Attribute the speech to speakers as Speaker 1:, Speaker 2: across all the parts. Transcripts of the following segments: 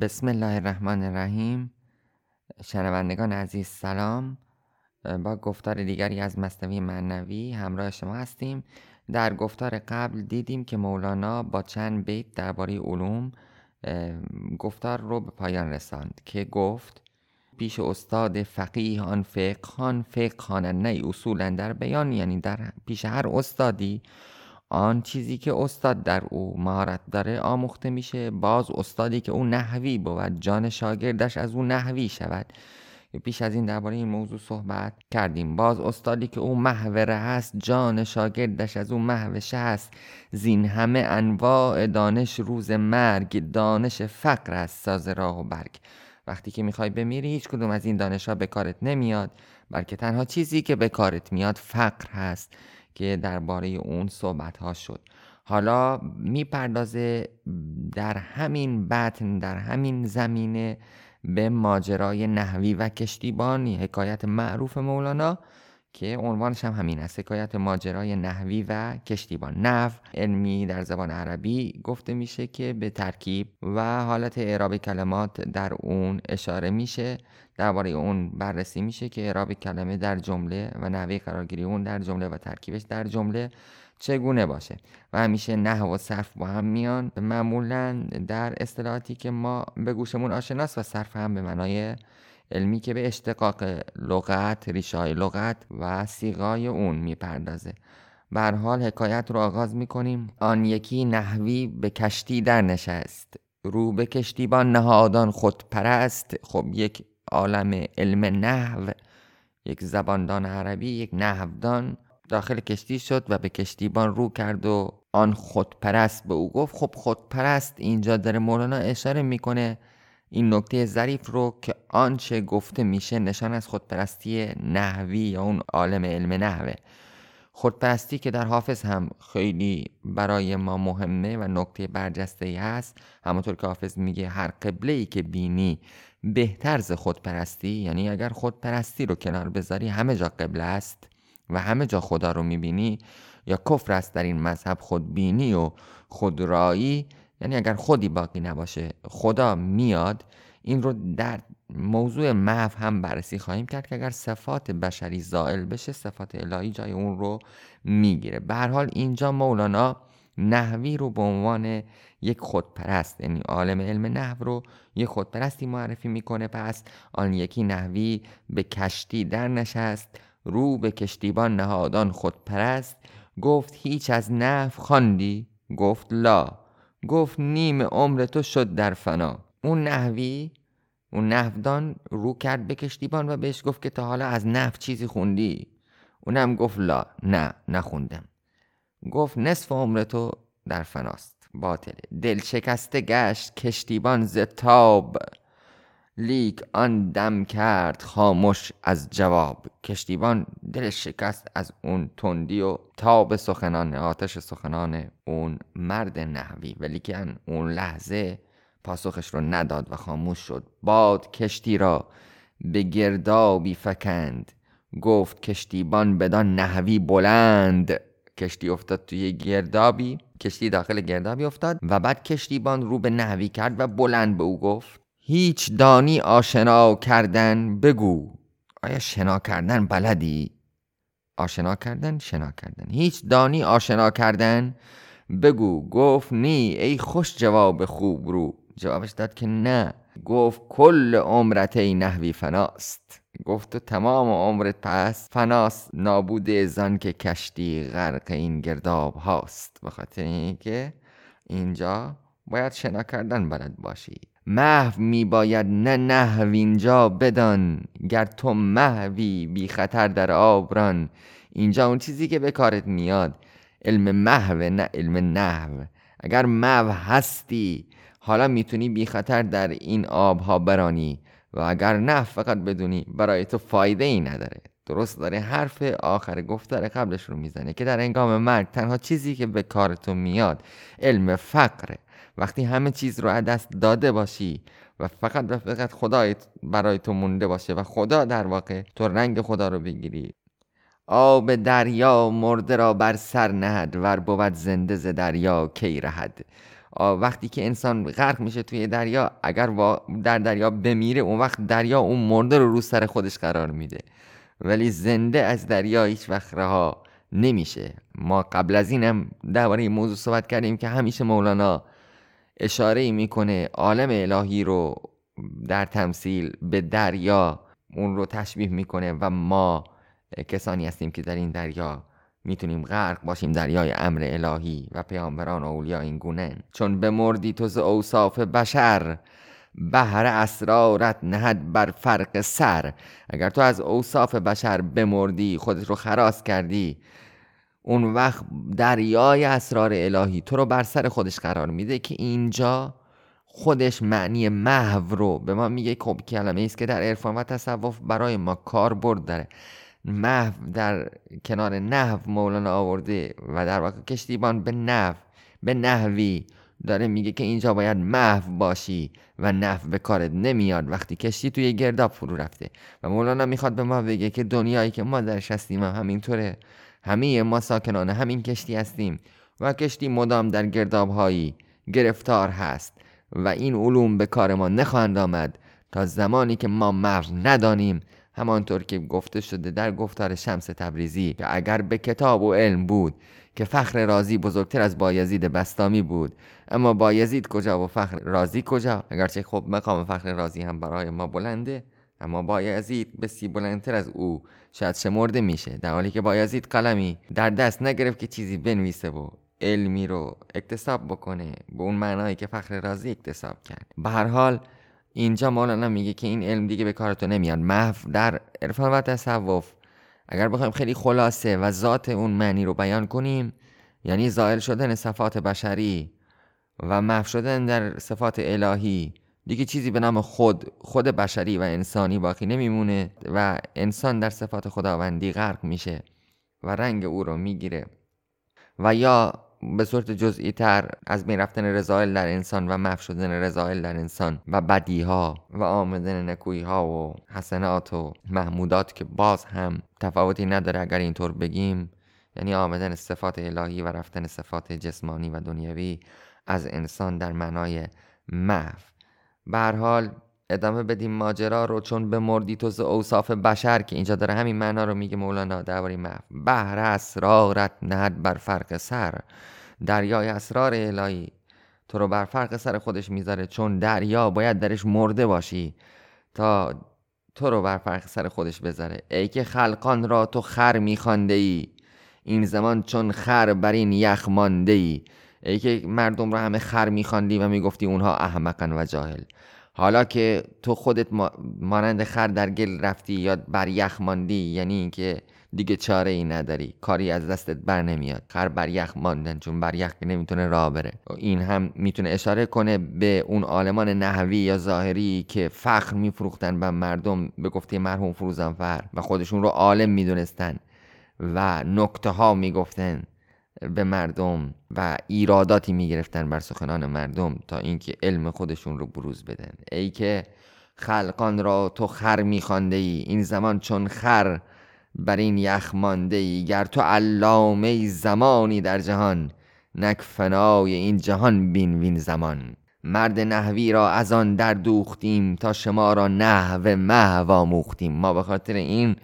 Speaker 1: بسم الله الرحمن الرحیم. شنوندگان عزیز سلام. با گفتار دیگری از مصنوی معنوی همراه شما هستیم. در گفتار قبل دیدیم که مولانا با چند بیت درباره علوم گفتار رو به پایان رساند که گفت پیش استاد فقیه آن فقهان فقه نه اصولا در بیان یعنی در پیش هر استادی آن چیزی که استاد در او مهارت داره آموخته میشه. باز استادی که او نحوی بود. جان شاگردش از او نحوی شود. پیش از این درباره این موضوع صحبت کردیم. باز استادی که او محوره هست جان شاگردش از او محوشه هست زین همه انواع دانش روز مرگ دانش فقر است. ساز راه و برگ. وقتی که می‌خوای بمیری هیچ کدوم از این دانش ها به کارت نمیاد. بلکه تنها چیزی که به کارت میاد فقر هست. که درباره اون صحبت ها شد. حالا می‌پردازه در همین بطن در همین زمینه به ماجرای نحوی و کشتیبان حکایت معروف مولانا که عنوانش هم همین است. حکایت ماجرای نحوی و کشتیبان. نحو علمی در زبان عربی گفته میشه که به ترکیب و حالت اعراب کلمات در اون اشاره میشه. درباره اون بررسی میشه که اعراب کلمه در جمله و نحوه قرارگیری اون در جمله و ترکیبش در جمله چگونه باشه. و همیشه نحو و صرف با هم میان. معمولا در اصطلاحاتی که ما به گوشمون آشناست و صرف هم به معنای علمی که به اشتقاق لغت ریشای لغت و سیغای اون می‌پردازه. بر حال حکایت رو آغاز می‌کنیم. آن یکی نحوی به کشتی در نشست رو به کشتیبان نهادان خود پرست خب یک عالم علم نحو یک زباندان عربی یک نحودان داخل کشتی شد و به کشتیبان رو کرد و آن خودپرست به او گفت. خب خودپرست اینجا داره مولانا اشاره می‌کنه این نکته ظریف رو که آنچه گفته میشه نشان از خودپرستی نحوی یا اون عالم علم نحوه. خودپرستی که در حافظ هم خیلی برای ما مهمه و نکته برجسته ای هست. همونطور که حافظ میگه هر قبله ای که بینی بهتر ز خودپرستی یعنی اگر خودپرستی رو کنار بذاری همه جا قبله است و همه جا خدا رو می‌بینی یا کفر است در این مذهب خودبینی و خودرایی یعنی اگر خودی باقی نباشه خدا میاد این رو در موضوع محو هم بررسی خواهیم کرد که اگر صفات بشری زائل بشه صفات الهی جای اون رو می‌گیره. به حال اینجا مولانا نحوی رو به عنوان یک خودپرست یعنی عالم علم نحو رو یک خودپرستی معرفی می‌کنه. پس آن یکی نحوی به کشتی در نشست رو به کشتیبان نهادان خودپرست. گفت هیچ از نحو خواندی؟ گفت لا. گفت نیم عمر تو شد در فنا. اون نحوی اون نحودان رو کرد به کشتیبان و بهش گفت که تا حالا از نحو چیزی خوندی. اونم گفت لا نه نخوندم. گفت نصف عمر تو در فناست. باطله دل شکسته گشت کشتیبان ز لیک آن دم کرد خاموش از جواب. کشتیبان دلش شکست از اون تندی و تاب سخنان آتش سخنان اون مرد نحوی. ولی که اون لحظه پاسخش رو نداد و خاموش شد. باد کشتی را به گردابی فکند. گفت کشتیبان بدان نحوی بلند. کشتی افتاد توی گردابی. کشتی داخل گردابی افتاد و بعد کشتیبان رو به نحوی کرد و بلند به او گفت. هیچ دانی آشنا کردن بگو. آیا شنا کردن بلدی؟ آشنا کردن شنا کردن. هیچ دانی آشنا کردن بگو. گفت نی ای خوش جواب خوب رو. جوابش داد که نه. گفت کل عمرت ای نحوی فناست. گفت تو تمام عمرت پس فناست. نابود زن که کشتی غرق این گرداب هاست. بخاطر اینکه اینجا باید شنا کردن بلد باشی. محو می باید نه نحو اینجا بدان گر تو محوی بی خطر در آبران اینجا اون چیزی که به کارت میاد علم محو نه علم نحو. اگر محو هستی حالا می‌تونی بی خطر در این آبها برانی. و اگر نه فقط بدونی برای تو فایده ای نداره. درست داره حرف آخر گفتار قبلش رو می‌زنه که در انگام مرگ تنها چیزی که به کار تو میاد علم فقره. وقتی همه چیز رو از دست داده باشی و فقط و فقط خدای برای تو مونده باشه و خدا در واقع تو رنگ خدا رو بگیری. آب دریا مرده را بر سر نهد ور بود زنده ز دریا کی رهد. وقتی که انسان غرق میشه توی دریا اگر در دریا بمیره اون وقت دریا اون مرده رو رو سر خودش قرار میده. ولی زنده از دریا هیچ وقت رها نمیشه. ما قبل از اینم درباره این موضوع صحبت کردیم که همیشه مولانا اشاره می‌کنه عالم الهی رو در تمثیل به دریا اون رو تشبیه می‌کنه و ما کسانی هستیم که در این دریا می‌تونیم غرق باشیم دریای امر الهی و پیامبران و اولیا این گونه. چون مردی تو ز اوصاف بشر بهر اسرارت نهد بر فرق سر. اگر تو از اوصاف بشر بمردی خودت رو خراس کردی اون وقت دریای اسرار الهی تو رو بر سر خودش قرار میده که اینجا خودش معنی محو رو به ما میگه. خب کلمه است که در عرفان و تصوف برای ما کار برد داره. محو در کنار نحو مولانا آورده و در واقع کشتیبان به نحو به نحوی داره میگه که اینجا باید محو باشی و نحو به کارت نمیاد وقتی کشتی توی گرداب فرو رفته. و مولانا می‌خواد به ما بگه که دنیایی که ما درش هستیم هم همینطوره. همه ما ساکنان همین کشتی هستیم و کشتی مدام در گرداب هایی گرفتار هست و این علوم به کار ما نخواهند آمد تا زمانی که ما محو ندانیم. همانطور که گفته شده در گفتار شمس تبریزی که اگر به کتاب و علم بود که فخر رازی بزرگتر از بایزید بستامی بود. اما بایزید کجا و فخر رازی کجا؟ اگرچه خب مقام فخر رازی هم برای ما بلنده اما بایزید بسی بلندتر از او شاید شمرده میشه. در حالی که بایزید قلمی در دست نگرفت که چیزی بنویسه و علمی رو اکتساب بکنه. به اون معنایی که فخر رازی اکتساب کرد. به هر حال اینجا مولانا میگه که این علم دیگه به کارتو نمیاد. محو در عرفان و تصوف اگر بخوایم خیلی خلاصه و ذات اون معنی رو بیان کنیم یعنی زائل شدن صفات بشری و محو شدن در صفات الهی دیگه چیزی به نام خود خود بشری و انسانی باقی نمیمونه و انسان در صفات خداوندی غرق میشه و رنگ او رو می‌گیره. و یا به صورت جزئی تر از بین رفتن رضایل در انسان و محو شدن رضایل در انسان و بدی ها و آمدن نکویی ها و حسنات و محمودات که باز هم تفاوتی نداره اگر اینطور بگیم یعنی آمدن صفات الهی و رفتن صفات جسمانی و دنیوی از انسان در معنای محو. به حال ادامه بدیم ماجرا رو چون به مردی تو ز اوصاف بشر که اینجا داره همین معنا رو میگه مولانا درباره محو. بهر اسرارت نهد بر فرق سر. دریای اسرار الهی تو رو بر فرق سر خودش می‌ذاره چون دریا باید درش مرده باشی تا تو رو بر فرق سر خودش بذاره. ای که خلقان را تو خر میخوانده ای این زمان چون خر بر این یخ مانده ای ای که مردم را همه خر میخواندی و می‌گفتی اونها احمقن و جاهل. حالا که تو خودت مانند خر در گل رفتی یا بر یخ ماندی یعنی اینکه دیگه چاره ای نداری کاری از دستت بر نمیاد. خر بر یخ ماندن چون بر یخ نمی‌تونه راه بره. این هم می‌تونه اشاره کنه به اون عالمان نحوی یا ظاهری که فخر میفروختن به مردم به گفته مرحوم فروزانفر و خودشون رو عالم می‌دونستن و نکته ها می‌گفتن. به مردم و ایراداتی می‌گرفتن بر سخنان مردم تا اینکه علم خودشون رو بروز بدن. ای که خلقان را تو خر میخوانده ای این زمان چون خر بر این یخ مانده ای گر تو علامه زمانی در جهان نک فنای این جهان بین وین زمان. مرد نحوی را از آن در دوختیم تا شما را نحو محو آموختیم. ما به خاطر این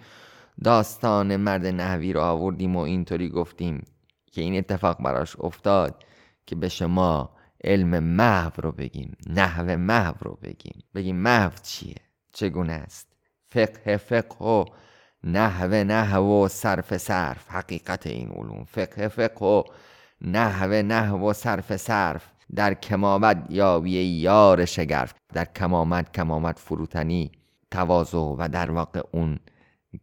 Speaker 1: داستان مرد نحوی را آوردیم و اینطوری گفتیم. که این اتفاق براش افتاد که به شما علم محو رو بگیم نحو محو رو بگیم. بگیم محو چیه؟ چگونه است؟ فقه فقه و نحو نحو و صرف صرف. حقیقت این علوم. فقه فقه و نحو نحو و صرف صرف. در کمامت یاوی یار شگرف. در کمامت کمامت فروتنی تواضع و در واقع اون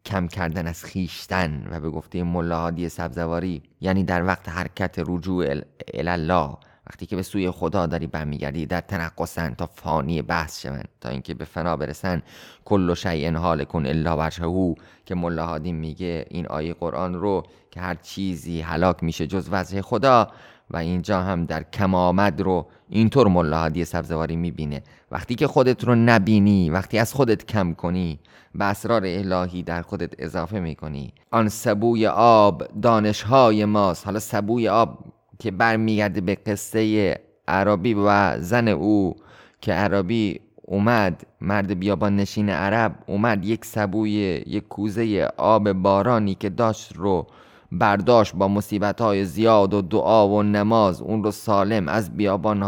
Speaker 1: کم کردن از خیشتن و به گفته ملاحادی سبزواری یعنی در وقت حرکت رجوع الله وقتی که به سوی خدا داری برمیگردی در تنقصن تا فانی بحث شون تا اینکه به فنا برسن. کل شیء حال کن الا وجهه که ملاحادی میگه این آیه قرآن رو که هر چیزی هلاک میشه جز وجه خدا. و اینجا هم در کم آمد رو اینطور ملاحادی سبزواری می‌بینه. وقتی که خودت رو نبینی وقتی از خودت کم کنی به اسرار الهی در خودت اضافه می‌کنی. آن سبوی آب دانشهای ماست. حالا سبوی آب که برمیگرده به قصه عربی و زن او که عربی اومد مرد بیابان نشین عرب اومد یک سبوی یک کوزه آب بارانی که داشت رو برداشت با مصیبت زیاد و دعا و نماز. اون رو سالم از بیابان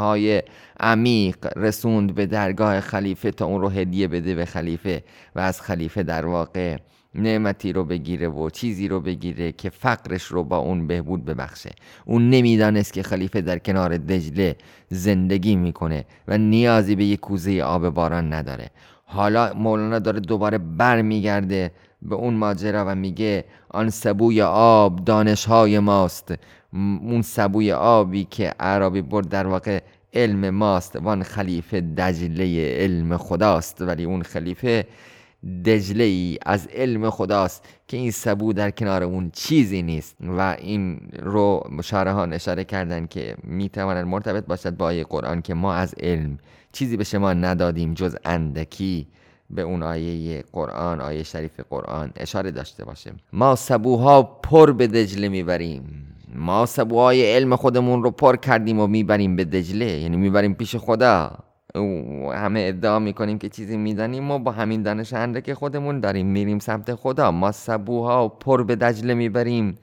Speaker 1: عمیق رسوند به درگاه خلیفه تا اون رو هدیه بده به خلیفه و از خلیفه در واقع نعمتی رو بگیره و چیزی رو بگیره که فقرش رو با اون بهبود ببخشه. اون نمی‌دانست که خلیفه در کنار دجله زندگی می‌کنه و نیازی به یک کوزه آب باران نداره. حالا مولانا داره دوباره بر میگرده به اون ماجرا و میگه آن سبوی آب دانشهای ماست. اون سبوی آبی که عربی برد در واقع علم ماست. وان خلیفه دجله علم خداست. ولی اون خلیفه دجله ای از علم خداست که این سبو در کنار اون چیزی نیست. و این رو مشارهان اشاره کردن که می‌تواند مرتبط باشد با آیه قرآن که ما از علم چیزی به شما ندادیم جز اندکی. به اون آیه قرآن آیه شریف قرآن اشاره داشته باشیم. ما سبوها پر به دجله می‌بریم. ما سبوهای علم خودمون رو پر کردیم و می‌بریم به دجله. یعنی می‌بریم پیش خدا. همه ادعا می‌کنیم که چیزی می‌دانیم ما با همین دانش که خودمون داریم میریم سمت خدا. ما سبوها پر به دجله می‌بریم.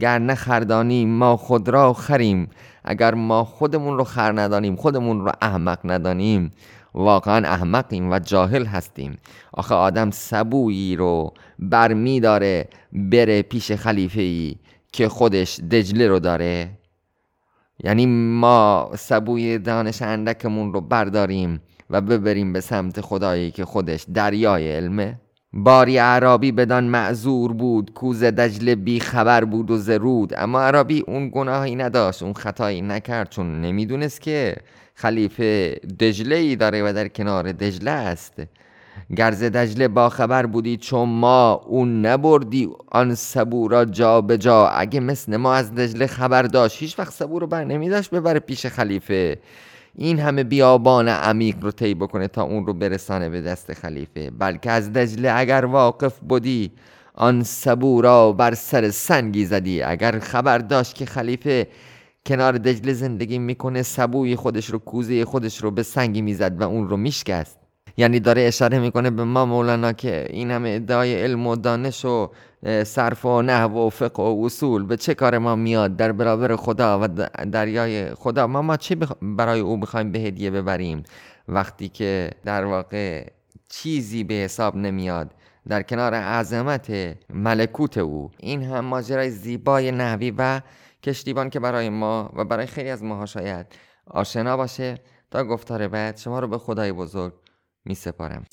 Speaker 1: گر نه خردانیم ما خود را خریم. اگر ما خودمون رو خر ندانیم خودمون رو احمق ندانیم. واقعا احمقیم و جاهل هستیم. آخه آدم سبویی رو بر می داره بره پیش خلیفه ای که خودش دجله رو داره. یعنی ما سبوی دانش اندکمون رو برداریم و ببریم به سمت خدایی که خودش دریای علمه. باری عربی بدان معذور بود کوز دجله بی خبر بود و زرود. اما عربی اون گناهی نداشت اون خطایی نکرد چون نمی‌دونست که خلیفه دجله ای داره و در کنار دجله است. گرز دجله با خبر بودی چون ما اون نبردی آن سبو را جا به جا. اگه مثل ما از دجله خبر داشت هیچ وقت سبو رو بر نمی داشت ببره پیش خلیفه. این همه بیابان عمیق رو طی بکنه تا اون رو برسانه به دست خلیفه. بلکه از دجله اگر واقف بودی آن سبو را بر سر سنگی زدی. اگر خبر داشت که خلیفه کنار دجله زندگی می‌کنه سبوی خودش رو کوزه خودش رو به سنگی می‌زد و اون رو میشکست. یعنی داره اشاره می‌کنه به ما مولانا که این همه ادعای علم و دانش و صرف و نحو و فقه و اصول. به چه کار ما میاد در برابر خدا و دریای خدا؟ ما ما چه برای او بخوایم به هدیه ببریم؟ وقتی که در واقع چیزی به حساب نمیاد در کنار عظمت ملکوت او. این هم ماجرای زیبای نحوی و کشتیبان که برای ما و برای خیلی از ماها شاید آشنا باشه. تا گفتار بعد شما رو به خدای بزرگ می سپارم